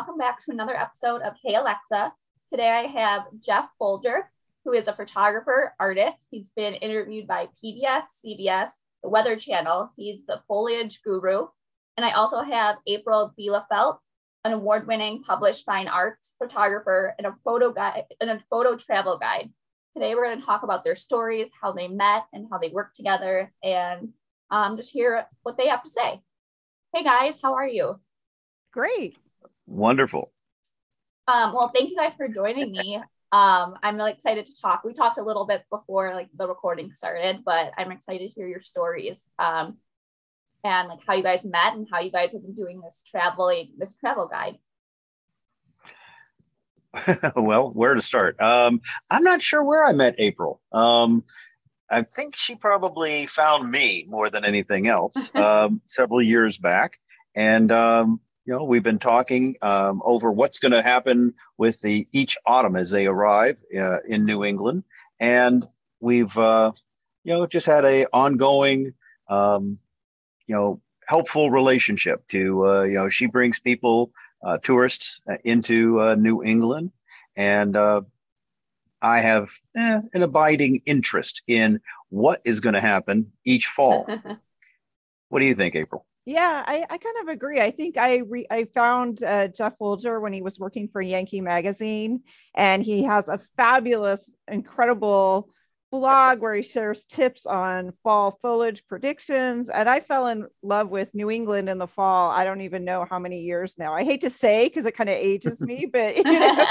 welcome back to another episode of Hey Alexa. Today I have Jeff Folger, who is a photographer, artist. He's been interviewed by PBS, CBS, the Weather Channel. He's the foliage guru. And I also have April Bielefeld, an award-winning published fine arts photographer and a photo guide and a photo travel guide. Today we're going to talk about their stories, how they met and how they work together, and um, just hear what they have to say. Hey guys, how are you? Great. Wonderful. Um, well, thank you guys for joining me. Um, I'm really excited to talk. We talked a little bit before like the recording started, but I'm excited to hear your stories um, and like how you guys met and how you guys have been doing this traveling this travel guide. well, where to start? Um, I'm not sure where I met April. Um, I think she probably found me more than anything else um, several years back, and um, you know we've been talking um, over what's going to happen with the each autumn as they arrive uh, in New England, and we've uh, you know just had a ongoing um, you know helpful relationship. To uh, you know she brings people uh, tourists uh, into uh, New England, and I have eh, an abiding interest in what is going to happen each fall. what do you think, April? Yeah, I, I kind of agree. I think I re, I found uh, Jeff Folger when he was working for Yankee Magazine, and he has a fabulous, incredible blog where he shares tips on fall foliage predictions. And I fell in love with New England in the fall. I don't even know how many years now. I hate to say because it kind of ages me, but you know,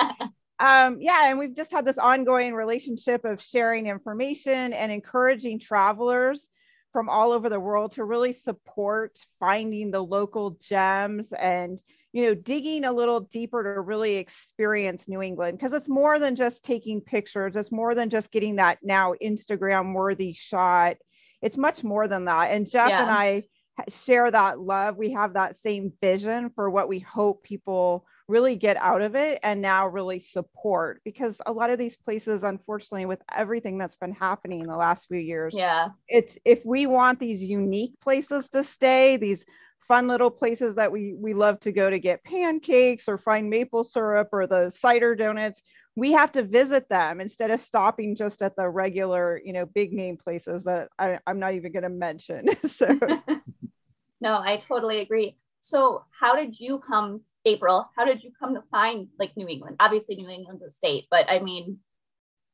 um, yeah, and we've just had this ongoing relationship of sharing information and encouraging travelers from all over the world to really support finding the local gems and you know digging a little deeper to really experience new england. Because it's more than just taking pictures. It's more than just getting that now instagram worthy shot. It's much more than that. And jeff yeah. and i share that love. We have that same vision for what we hope people really get out of it and now really support because a lot of these places unfortunately with everything that's been happening in the last few years yeah. it's if we want these unique places to stay these fun little places that we we love to go to get pancakes or find maple syrup or the cider donuts we have to visit them instead of stopping just at the regular you know big name places that I, i'm not even going to mention. So no i totally agree. So how did you come April, how did you come to find like New England? Obviously, New England's a state, but I mean,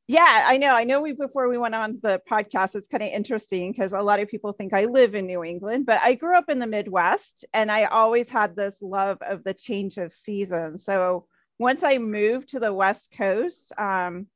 yeah, I know. I know we before we went on the podcast, it's kind of interesting because a lot of people think I live in New England, but I grew up in the Midwest and I always had this love of the change of season. So once I moved to the West Coast, um,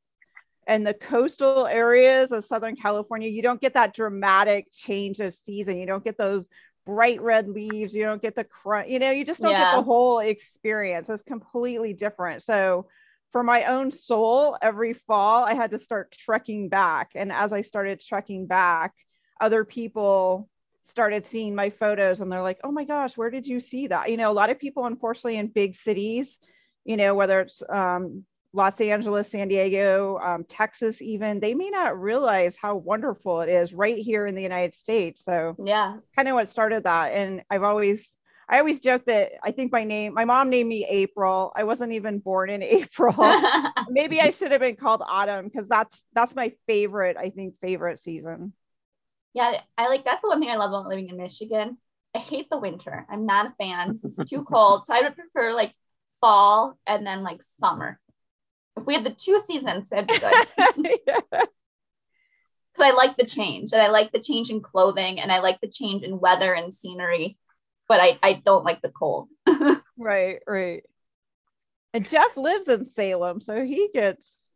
and the coastal areas of Southern California, you don't get that dramatic change of season. You don't get those bright red leaves you don't get the crunch you know you just don't yeah. get the whole experience. It's completely different. So for my own soul every fall i had to start trekking back. And as i started trekking back other people started seeing my photos and they're like oh my gosh where did you see that? You know a lot of people unfortunately in big cities you know whether it's um, Los Angeles, San Diego, um, Texas, even, they may not realize how wonderful it is right here in the United States. So, yeah, kind of what started that. And I've always, I always joke that I think my name, my mom named me April. I wasn't even born in April. Maybe I should have been called Autumn because that's that's my favorite, I think, favorite season. Yeah, I like that's the one thing I love about living in Michigan. I hate the winter. I'm not a fan. It's too cold. So I would prefer like fall and then like summer. If we had the two seasons, it'd be good. yeah. I like the change and I like the change in clothing and I like the change in weather and scenery, but I, I don't like the cold. right, right. And Jeff lives in Salem, so he gets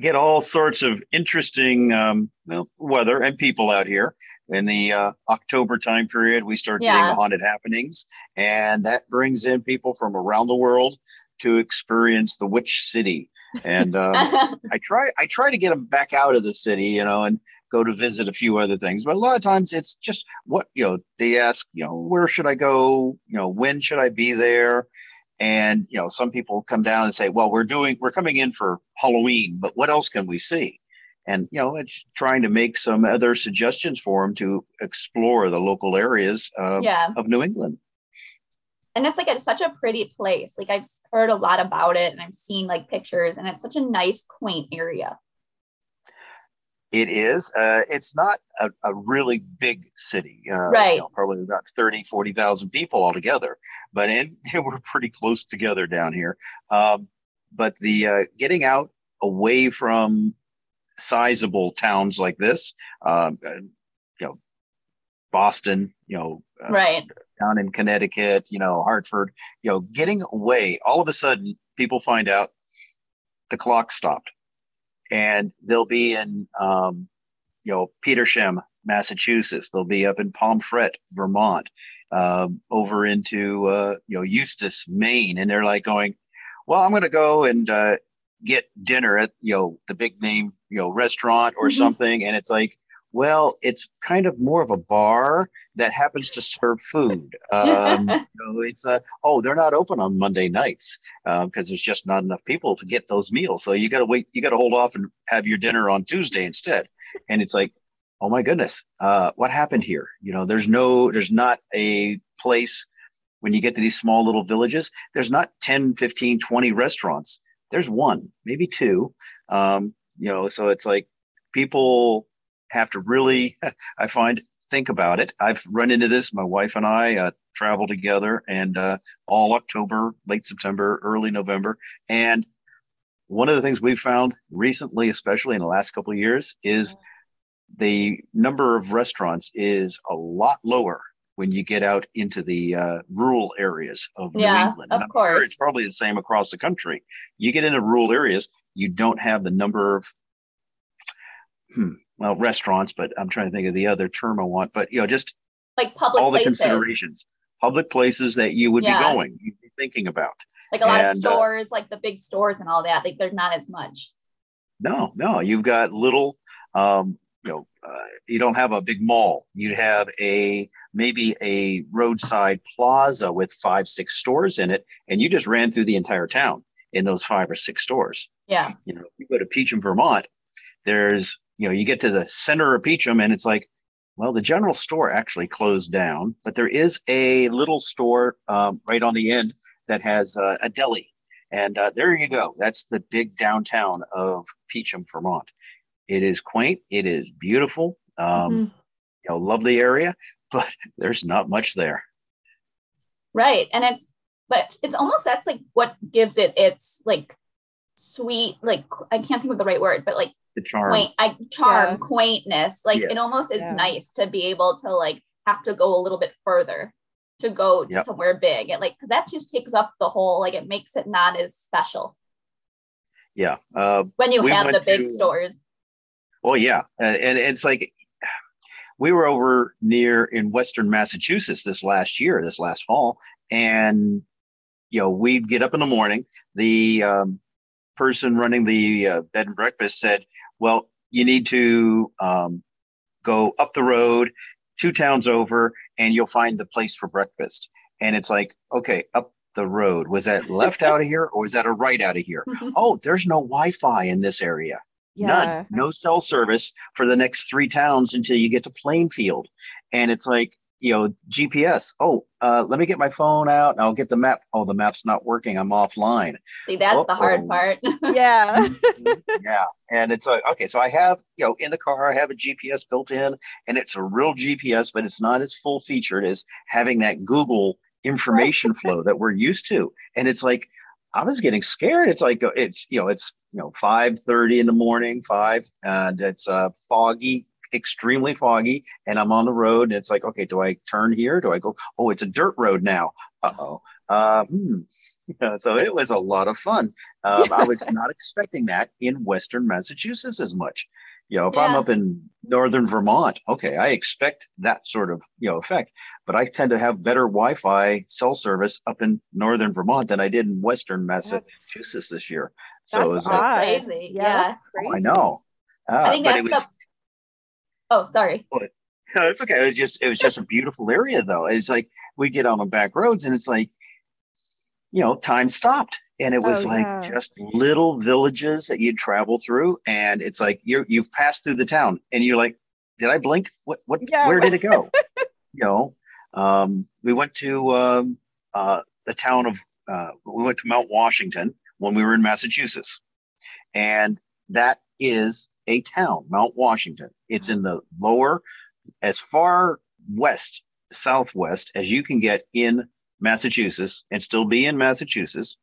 get all sorts of interesting um, weather and people out here. In the uh, October time period, we start yeah. getting haunted happenings, and that brings in people from around the world to experience the Witch City. And um, I try I try to get them back out of the city, you know, and go to visit a few other things. But a lot of times it's just what you know. They ask, you know, where should I go? You know, when should I be there? And you know, some people come down and say, well, we're doing we're coming in for Halloween, but what else can we see? And you know, it's trying to make some other suggestions for them to explore the local areas of, yeah. of New England. And it's like it's such a pretty place. Like I've heard a lot about it and I've seen like pictures and it's such a nice, quaint area. It is. Uh, it's not a, a, really big city. Uh, right. You know, probably about 30, 40,000 people altogether, but in, we're pretty close together down here. Um, but the uh, getting out away from sizable towns like this, um, you know, Boston, you know, uh, right down in Connecticut, you know, Hartford, you know, getting away. All of a sudden, people find out the clock stopped, and they'll be in, um, you know, Petersham, Massachusetts. They'll be up in Pomfret, Vermont, um, over into uh, you know Eustis, Maine, and they're like going, "Well, I'm going to go and uh, get dinner at you know the big name you know restaurant or mm-hmm. something," and it's like, well, it's kind of more of a bar that happens to serve food. Um, you know, it's a, oh, they're not open on Monday nights because um, there's just not enough people to get those meals. So you got to wait, you got to hold off and have your dinner on Tuesday instead. And it's like, oh my goodness, uh, what happened here? You know, there's no, there's not a place when you get to these small little villages, there's not 10, 15, 20 restaurants. There's one, maybe two. Um, you know, so it's like people have to really, I find, think about it. I've run into this. My wife and I uh, travel together, and uh, all October, late September, early November. And one of the things we've found recently, especially in the last couple of years, is the number of restaurants is a lot lower when you get out into the uh, rural areas of yeah, New England. Of course. Sure it's probably the same across the country. You get into rural areas, you don't have the number of hmm, well restaurants, but I'm trying to think of the other term I want. But you know, just like public all places. the considerations, public places that you would yeah. be going, you'd be thinking about. Like a lot and, of uh, stores, uh, like the big stores and all that. Like there's not as much. No, no, you've got little. Um, you know, uh, you don't have a big mall. You have a maybe a roadside plaza with five, six stores in it, and you just ran through the entire town in those five or six stores. Yeah. You know, if you go to Peacham, Vermont, there's you know, you get to the center of Peacham and it's like, well, the general store actually closed down, but there is a little store um, right on the end that has uh, a deli. And uh, there you go. That's the big downtown of Peacham, Vermont. It is quaint. It is beautiful. Um, mm-hmm. You know, lovely area, but there's not much there. Right, and it's but it's almost that's like what gives it its like sweet like I can't think of the right word, but like the charm quaint I charm yeah. quaintness like yes. it almost is yeah. nice to be able to like have to go a little bit further to go yep. to somewhere big and like because that just takes up the whole like it makes it not as special yeah uh, when you have the big to, stores well yeah and, and it's like we were over near in western massachusetts this last year this last fall and you know we'd get up in the morning the um, person running the uh, bed and breakfast said well, you need to um, go up the road, two towns over, and you'll find the place for breakfast. And it's like, okay, up the road. Was that left out of here or was that a right out of here? oh, there's no Wi Fi in this area. Yeah. None. No cell service for the next three towns until you get to Plainfield. And it's like, you know, GPS. Oh, uh, let me get my phone out and I'll get the map. Oh, the map's not working. I'm offline. See, that's oh, the hard part. yeah. yeah. And it's like, okay, so I have, you know, in the car, I have a GPS built in and it's a real GPS, but it's not as full featured as having that Google information flow that we're used to. And it's like, I was getting scared. It's like, it's, you know, it's, you know, 5.30 in the morning, five, and it's uh, foggy extremely foggy and I'm on the road and it's like, okay, do I turn here? Do I go? Oh, it's a dirt road now. Uh-oh. Uh, hmm. yeah, so it was a lot of fun. Um, I was not expecting that in Western Massachusetts as much. You know, if yeah. I'm up in northern Vermont, okay, I expect that sort of you know effect. But I tend to have better Wi-Fi cell service up in northern Vermont than I did in Western Massachusetts this year. So that's it was like, crazy. Yeah, yeah. Oh, I know. Uh, I think that's was, the Oh, sorry. No, it's okay. It was just it was just a beautiful area though. It's like we get on the back roads and it's like, you know, time stopped. And it was oh, like yeah. just little villages that you'd travel through. And it's like you're you've passed through the town and you're like, did I blink? What what yeah. where did it go? you know. Um, we went to um, uh, the town of uh, we went to Mount Washington when we were in Massachusetts, and that is a town, Mount Washington. It's in the lower, as far west, southwest as you can get in Massachusetts and still be in Massachusetts,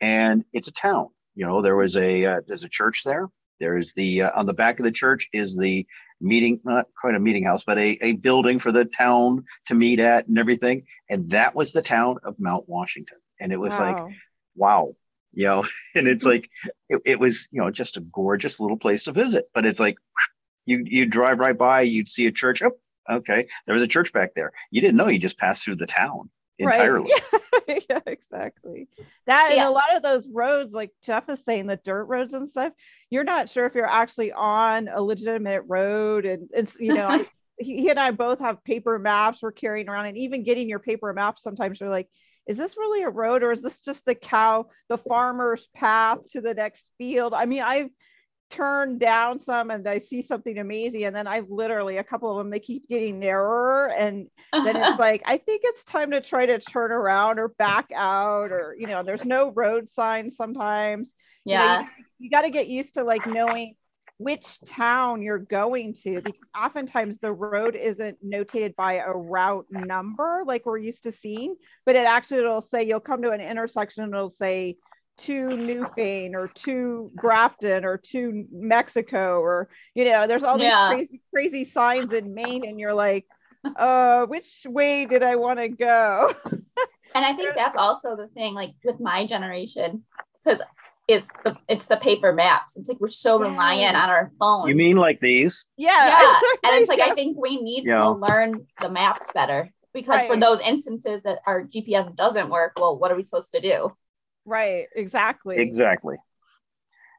and it's a town. You know, there was a uh, there's a church there. There is the uh, on the back of the church is the meeting, not quite a meeting house, but a, a building for the town to meet at and everything. And that was the town of Mount Washington. And it was wow. like, wow, you know, and it's like, it, it was, you know, just a gorgeous little place to visit. But it's like, you you drive right by, you'd see a church. Oh, okay, there was a church back there. You didn't know you just passed through the town entirely. Right. yeah, exactly. That yeah. and a lot of those roads, like Jeff is saying, the dirt roads and stuff, you're not sure if you're actually on a legitimate road. And it's, you know, he and I both have paper maps we're carrying around, and even getting your paper map, sometimes you're like, is this really a road or is this just the cow, the farmer's path to the next field? I mean, I've turned down some and I see something amazing, and then I've literally a couple of them they keep getting narrower, and then it's like I think it's time to try to turn around or back out, or you know, there's no road signs sometimes. Yeah, you, know, you, you got to get used to like knowing which town you're going to because oftentimes the road isn't notated by a route number like we're used to seeing but it actually will say you'll come to an intersection and it'll say to Newfane or to Grafton or to Mexico or you know there's all these yeah. crazy crazy signs in Maine and you're like uh which way did I want to go and I think that's also the thing like with my generation because it's the it's the paper maps it's like we're so reliant on our phones you mean like these yeah yeah and it's like I think we need yeah. to learn the maps better because right. for those instances that our GPS doesn't work well what are we supposed to do Right. Exactly. Exactly.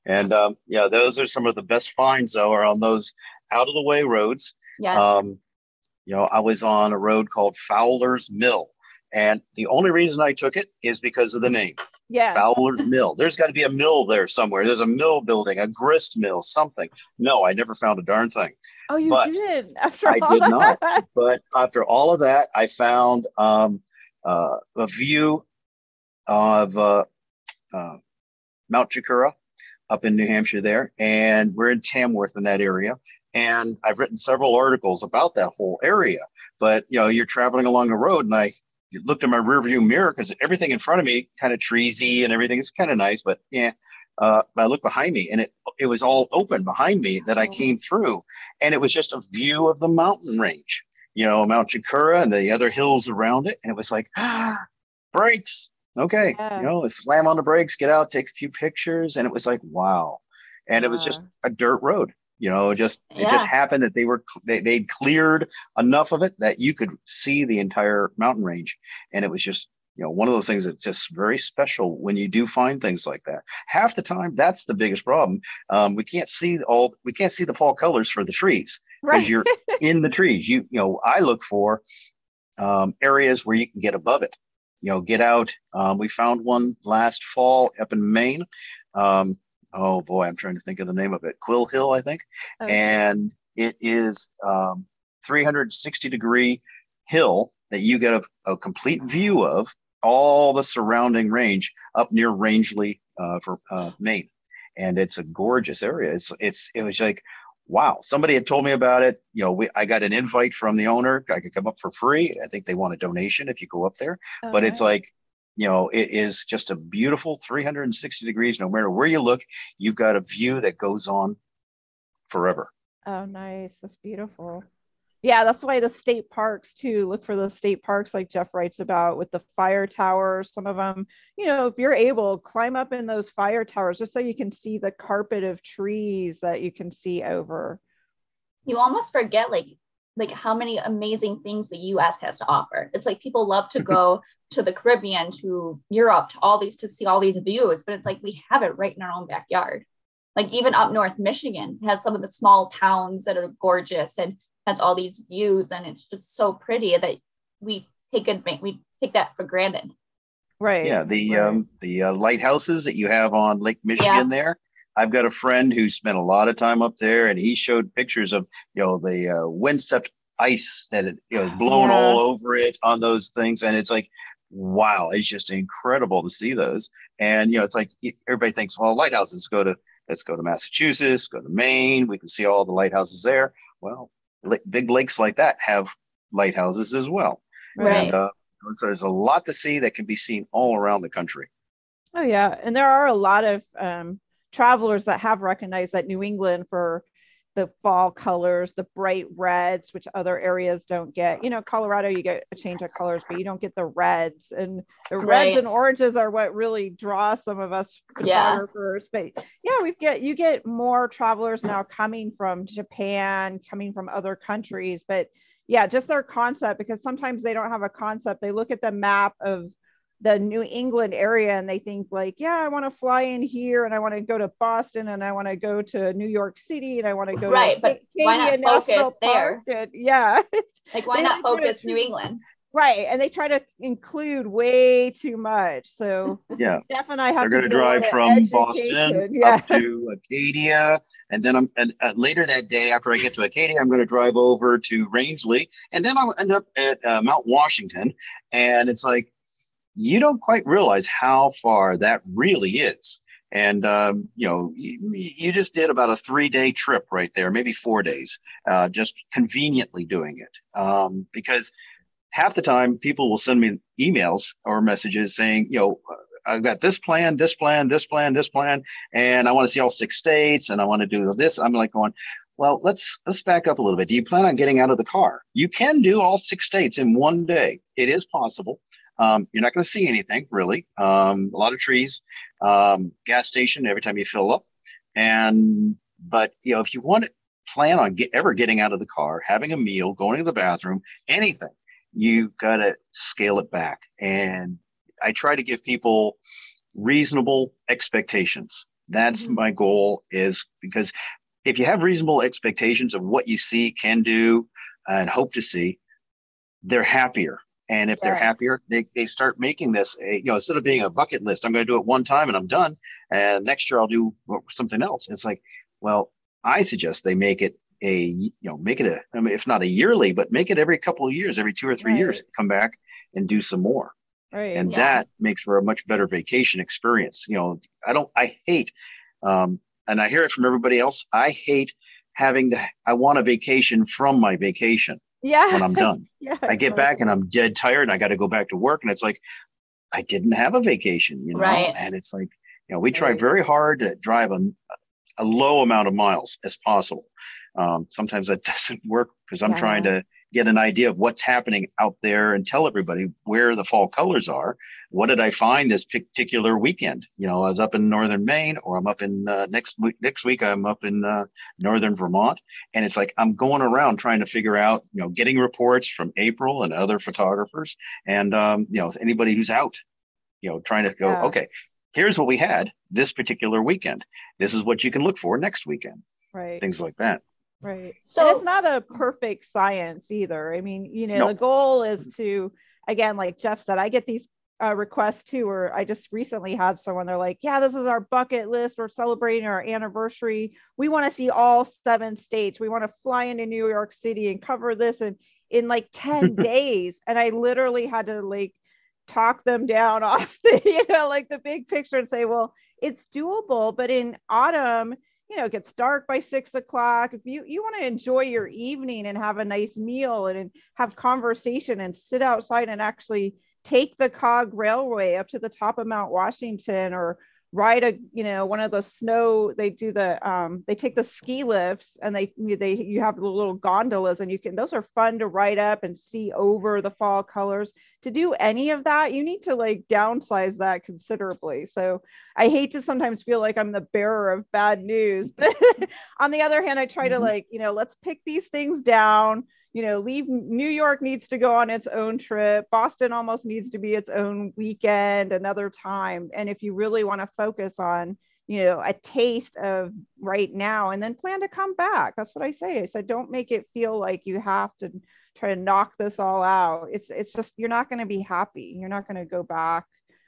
And um, yeah, those are some of the best finds though are on those out of the way roads. Yes. Um, you know, I was on a road called Fowler's Mill. And the only reason I took it is because of the name. Yeah. Fowler's Mill. There's got to be a mill there somewhere. There's a mill building, a grist mill, something. No, I never found a darn thing. Oh, you but did after I did that. not. But after all of that, I found um, uh, a view of uh, uh, Mount Chocorua up in New Hampshire there, and we're in Tamworth in that area. And I've written several articles about that whole area. But you know, you're traveling along the road, and I looked in my rearview mirror because everything in front of me kind of treesy and everything is kind of nice, but yeah. Uh, I looked behind me and it it was all open behind me that I oh. came through, and it was just a view of the mountain range, you know, Mount Chocorua and the other hills around it, and it was like, ah, brakes, okay, yeah. you know, slam on the brakes, get out, take a few pictures, and it was like, wow. And yeah. it was just a dirt road. You know, just yeah. it just happened that they were they they'd cleared enough of it that you could see the entire mountain range, and it was just you know one of those things that's just very special when you do find things like that. Half the time, that's the biggest problem. Um, we can't see all we can't see the fall colors for the trees because right. you're in the trees. You you know, I look for um, areas where you can get above it you know, get out. Um, we found one last fall up in Maine. Oh boy, I'm trying to think of the name of it. Quill Hill, I think. Okay. And it is um, 360 degree hill that you get a, a, complete view of all the surrounding range up near Rangeley uh, for uh, Maine. And it's a gorgeous area. It's it's it was like wow, somebody had told me about it. You know, we, I got an invite from the owner. I could come up for free. I think they want a donation if you go up there. But it's like, you know, it is just a beautiful 360 degrees. No matter where you look, you've got a view that goes on forever. Oh, nice. That's beautiful yeah, that's why the state parks too. Look for the state parks like Jeff writes about with the fire towers. Some of them, you know, if you're able, climb up in those fire towers just so you can see the carpet of trees that you can see over. You almost forget like like how many amazing things the US has to offer. It's like people love to go to the Caribbean, to Europe, to all these to see all these views, but it's like we have it right in our own backyard. Like even up north Michigan has some of the small towns that are gorgeous and has all these views and it's just so pretty that we take advantage we take that for granted right yeah the right. um the uh, lighthouses that you have on lake michigan yeah. there i've got a friend who spent a lot of time up there and he showed pictures of you know the uh, windswept ice that it you know is blown yeah. all over it on those things and it's like wow, it's just incredible to see those. And you know, it's like everybody thinks, well, lighthouses go to let's go to Massachusetts, go to Maine. We can see all the lighthouses there. Well, big lakes like that have lighthouses as well. Right. And, uh, so there's a lot to see that can be seen all around the country. Oh yeah, and there are a lot of um, travelers that have recognized that New England for the fall colors, the bright reds, which other areas don't get. You know, Colorado, you get a change of colors, but you don't get the reds. And the right. reds and oranges are what really draw some of us photographers. Yeah. But yeah, we get you get more travelers now coming from Japan, coming from other countries. But yeah, just their concept, because sometimes they don't have a concept. They look at the map of the New England area and they think like, yeah, I want to fly in here and I want to go to Boston and I want to go to New York City and I want to go right, to but why not National focus there? And, yeah, like why not focus New England? Right, and they try to include way too much. So yeah, Jeff and I have. They're going to drive from education. Boston yeah. up to Acadia, and then I'm and uh, later that day after I get to Acadia, I'm going to drive over to Rangeley, and then I'll end up at uh, Mount Washington, and it's like you don't quite realize how far that really is. And um, you know, you, you, just did about a three-day trip right there, maybe four days, uh, just conveniently doing it. Um, because half the time, people will send me emails or messages saying, you know, I've got this plan, this plan, this plan, this plan, and I want to see all six states, and I want to do this. I'm like going, well, let's let's back up a little bit. Do you plan on getting out of the car? You can do all six states in one day. It is possible. Um, you're not going to see anything really. Um, a lot of trees, um, gas station every time you fill up, and but you know if you want to plan on get, ever getting out of the car, having a meal, going to the bathroom, anything, you got to scale it back. And I try to give people reasonable expectations. That's mm-hmm. my goal is because if you have reasonable expectations of what you see, can do, and hope to see, they're happier and if they're happier, they, they start making this, a, you know, instead of being a bucket list, I'm going to do it one time and I'm done. And next year I'll do something else. It's like, well, I suggest they make it a, you know, make it a, I mean, if not a yearly, but make it every couple of years, every two or three right. years, come back and do some more. Right. And yeah. that makes for a much better vacation experience. You know, I don't, I hate, um, and I hear it from everybody else. I hate having to, I want a vacation from my vacation yeah. when i'm done. Yeah i get back and i'm dead tired and i got to go back to work and it's like i didn't have a vacation you know? Right. and it's like you know we try very hard to drive a, a low amount of miles as possible. Um, sometimes that doesn't work because i'm yeah. trying to get an idea of what's happening out there and tell everybody where the fall colors are. What did I find this particular weekend? You know, I was up in northern Maine, or I'm up in uh, next week. Next week, I'm up in uh, northern Vermont, and it's like I'm going around trying to figure out, you know, getting reports from April and other photographers, and um, you know, anybody who's out, you know, trying to go, yeah. okay, here's what we had this particular weekend. This is what you can look for next weekend. Right. Things like that. Right. So and it's not a perfect science either. I mean, you know, no. the goal is to, again, like Jeff said, I get these uh, requests too, or I just recently had someone, they're like, yeah, this is our bucket list. We're celebrating our anniversary. We want to see all seven states. We want to fly into New York City and cover this in, in like 10 days. And I literally had to like talk them down off the, you know, like the big picture and say, well, it's doable, but in autumn, you know, it gets dark by six o'clock. If you, you want to enjoy your evening and have a nice meal and, and have conversation and sit outside and actually take the cog railway up to the top of Mount Washington or ride a you know one of the snow they do the um they take the ski lifts and they they you have the little gondolas and you can those are fun to ride up and see over the fall colors to do any of that you need to like downsize that considerably so i hate to sometimes feel like i'm the bearer of bad news but on the other hand i try to mm-hmm. like you know let's pick these things down you know, leave New York needs to go on its own trip. Boston almost needs to be its own weekend another time. And if you really want to focus on, you know, a taste of right now and then plan to come back. That's what I say. I said, don't make it feel like you have to try to knock this all out. It's it's just you're not going to be happy. You're not going to go back.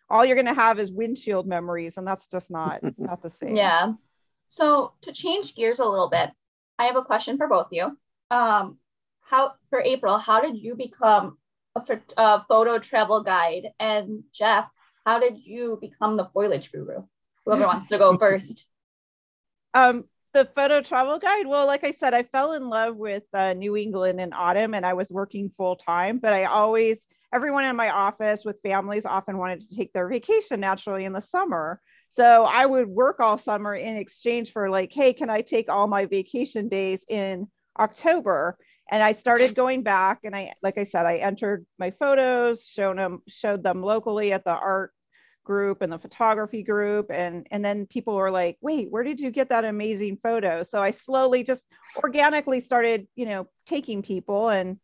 All you're going to have is windshield memories, and that's just not not the same. Yeah. So to change gears a little bit, I have a question for both of you. Um, how for April, how did you become a, a photo travel guide. And Jeff, how did you become the foliage guru? Whoever wants to go first. Um, the photo travel guide. Well, like I said, I fell in love with uh, New England in autumn, and I was working full time. But I always, everyone in my office with families often wanted to take their vacation naturally in the summer. So I would work all summer in exchange for like, hey, can I take all my vacation days in October? And I started going back, and I, like I said, I entered my photos, showed them, showed them locally at the art group and the photography group. And and then people were like wait where did you get that amazing photo? So i slowly just organically started you know taking people. And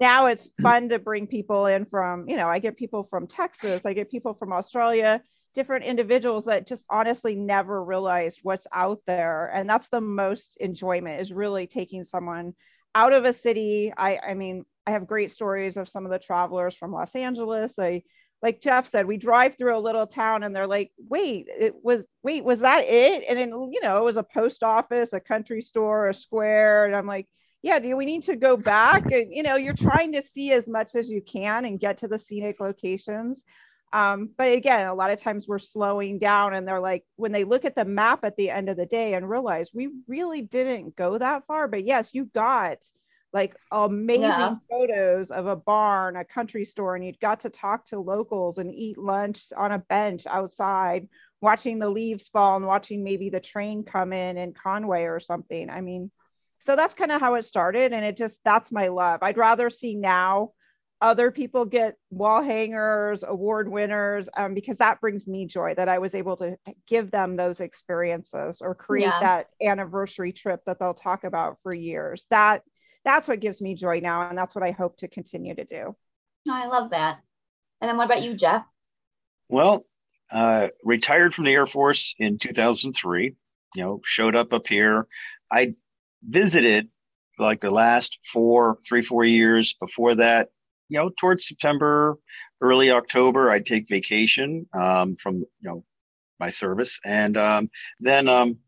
now it's fun to bring people in from you know i get people from texas i get people from australia different individuals that just honestly never realized what's out there. And that's the most enjoyment is really taking someone out of a city i i mean i have great stories of some of the travelers from los angeles they like Jeff said, we drive through a little town and they're like, wait, it was, wait, was that it? And then, you know, it was a post office, a country store, a square. And I'm like, yeah, do we need to go back? And, you know, you're trying to see as much as you can and get to the scenic locations. Um, but again, a lot of times we're slowing down and they're like, when they look at the map at the end of the day and realize we really didn't go that far, but yes, you got like amazing yeah. photos of a barn, a country store, and you got to talk to locals and eat lunch on a bench outside, watching the leaves fall and watching maybe the train come in in Conway or something. I mean, so that's kind of how it started. And it just, that's my love. I'd rather see now other people get wall hangers, award winners, um, because that brings me joy that I was able to, to give them those experiences or create yeah. that anniversary trip that they'll talk about for years. That that's what gives me joy now. And that's what I hope to continue to do. I love that. And then what about you, Jeff? Well, uh, retired from the Air Force in 2003, you know, showed up up here. I visited like the last four, three, four years before that, you know, towards September, early October, I'd take vacation um, from, you know, my service. And um, then um,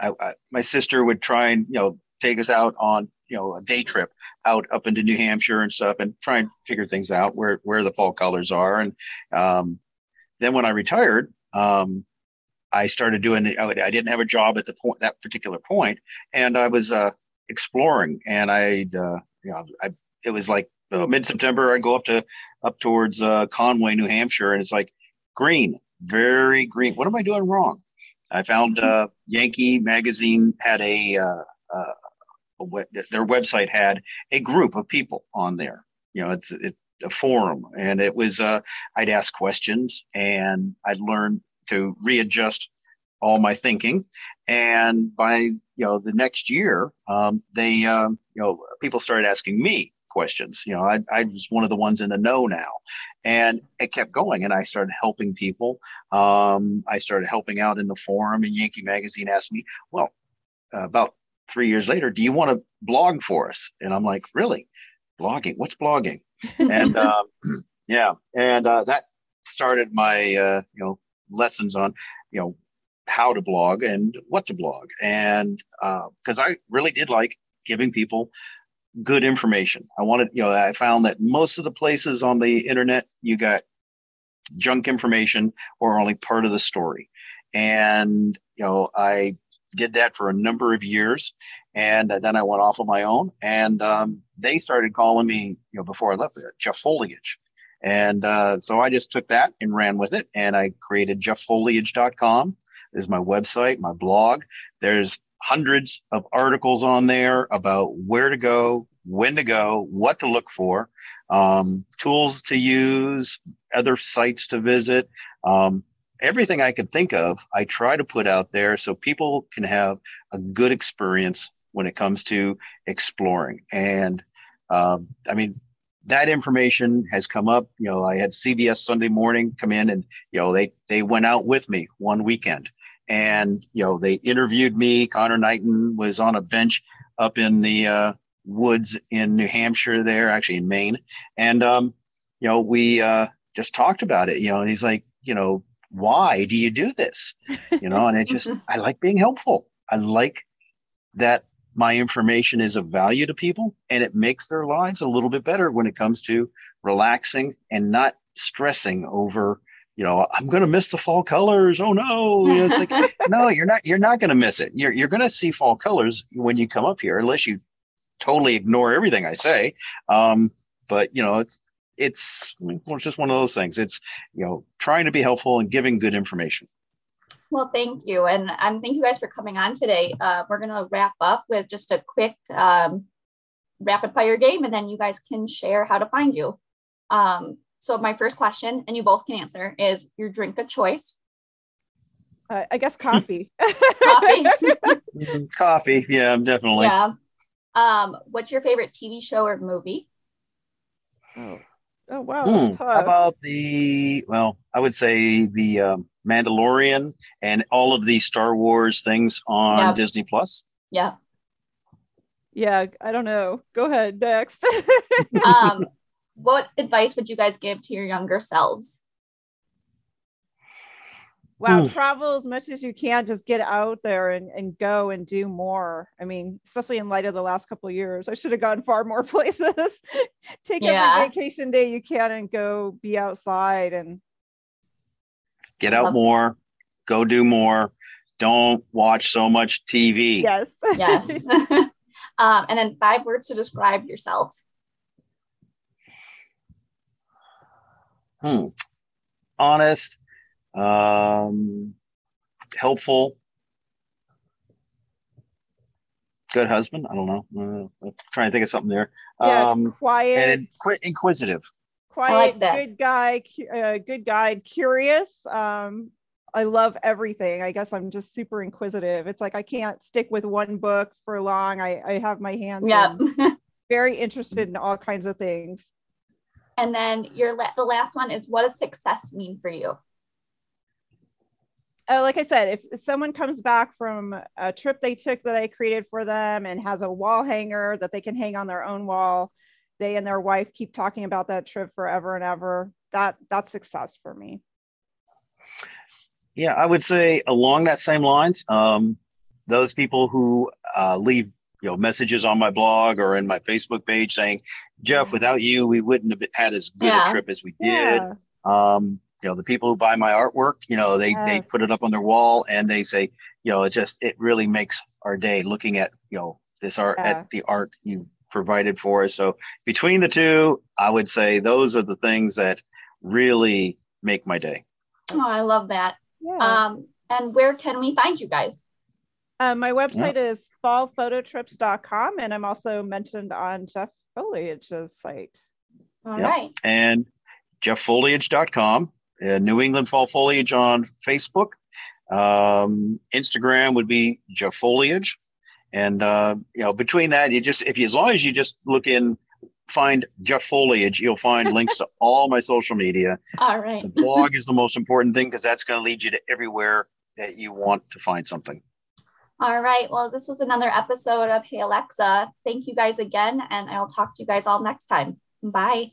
I, I, my sister would try and, you know, take us out on you know a day trip out up into New Hampshire and stuff, and try and figure things out where where the fall colors are. And um, then when I retired, um, I started doing. I didn't have a job at the point that particular point, and I was uh, exploring. And I, uh, you know, I it was like oh, mid September. I go up to up towards uh, Conway, New Hampshire, and it's like green, very green. What am I doing wrong? I found uh, Yankee magazine had a uh, uh, their website had a group of people on there. You know, it's it, a forum, and it was uh, I'd ask questions and I'd learn to readjust all my thinking. And by you know the next year, um, they um, you know people started asking me questions. You know, I, I was one of the ones in the know now, and it kept going. And I started helping people. Um, I started helping out in the forum, and Yankee Magazine asked me, well, uh, about three years later, do you want to blog for us? And I'm like, really? Blogging? What's blogging? and um, yeah, and uh, that started my uh, you know lessons on you know how to blog and what to blog, and because uh, I really did like giving people good information. I wanted you know I found that most of the places on the internet you got junk information or only part of the story, and you know I did that for a number of years, and then I went off on my own. And um, they started calling me, you know, before I left, Jeff Foliage. And uh, so I just took that and ran with it, and I created jefffoliage.com. Is my website, my blog. There's hundreds of articles on there about where to go, when to go, what to look for, um, tools to use, other sites to visit. Um, everything I could think of, I try to put out there so people can have a good experience when it comes to exploring. And um, I mean, that information has come up. You know, I had CBS Sunday Morning come in, and you know, they they went out with me one weekend, and you know, they interviewed me. Conor Knighton was on a bench up in the uh, woods in New Hampshire, there actually in Maine, and um, you know, we uh, just talked about it. You know, and he's like, you know, why do you do this? You know, and it just, I like being helpful. I like that my information is of value to people and it makes their lives a little bit better when it comes to relaxing and not stressing over you know i'm going to miss the fall colors oh no it's like no you're not you're not going to miss it you're, you're going to see fall colors when you come up here unless you totally ignore everything i say um, but you know it's it's well, it's just one of those things it's you know trying to be helpful and giving good information well, thank you. And um, thank you guys for coming on today. Uh, we're going to wrap up with just a quick um, rapid fire game, and then you guys can share how to find you. Um, so, my first question, and you both can answer, is your drink of choice? Uh, I guess coffee. coffee. coffee. Yeah, definitely. Yeah. Um, what's your favorite TV show or movie? Oh, oh wow. Hmm. How about the, well, I would say the um, Mandalorian and all of the Star Wars things on yep. Disney Plus. Yeah. Yeah, I don't know. Go ahead next. um, what advice would you guys give to your younger selves? Wow, travel as much as you can. Just get out there and, and go and do more. I mean, especially in light of the last couple of years, I should have gone far more places. Take yeah. every vacation day you can and go be outside and Get out more, go do more. Don't watch so much TV. Yes. yes. um, and then five words to describe yourselves. Hmm. Honest, um, helpful, good husband. I don't know. Uh, I'm trying to think of something there. Yeah, um, quiet and inqu- inquisitive quiet, like good guy, uh, good guy, curious. Um, I love everything. I guess I'm just super inquisitive. It's like I can't stick with one book for long. I, I have my hands. Yeah. very interested in all kinds of things. And then your la- the last one is what does success mean for you? Uh, like I said, if someone comes back from a trip they took that I created for them and has a wall hanger that they can hang on their own wall, they and their wife keep talking about that trip forever and ever that that's success for me yeah i would say along that same lines um, those people who uh, leave you know messages on my blog or in my facebook page saying jeff without you we wouldn't have had as good yeah. a trip as we did yeah. um, you know the people who buy my artwork you know they yes. they put it up on their wall and they say you know it just it really makes our day looking at you know this art yeah. at the art you provided for us. So between the two, I would say those are the things that really make my day. Oh, I love that. Yeah. Um, and where can we find you guys? Uh, my website yeah. is fallphototrips.com, and I'm also mentioned on Jeff Foliage's site. All yep. right. And jefffoliage.com, uh, New England Fall Foliage on Facebook. Um, Instagram would be Jeff Foliage. And uh, you know, between that, you just if you as long as you just look in, find Jeff Foliage, you'll find links to all my social media. All right. The blog is the most important thing because that's going to lead you to everywhere that you want to find something. All right. Well, this was another episode of Hey Alexa. Thank you guys again, and I'll talk to you guys all next time. Bye.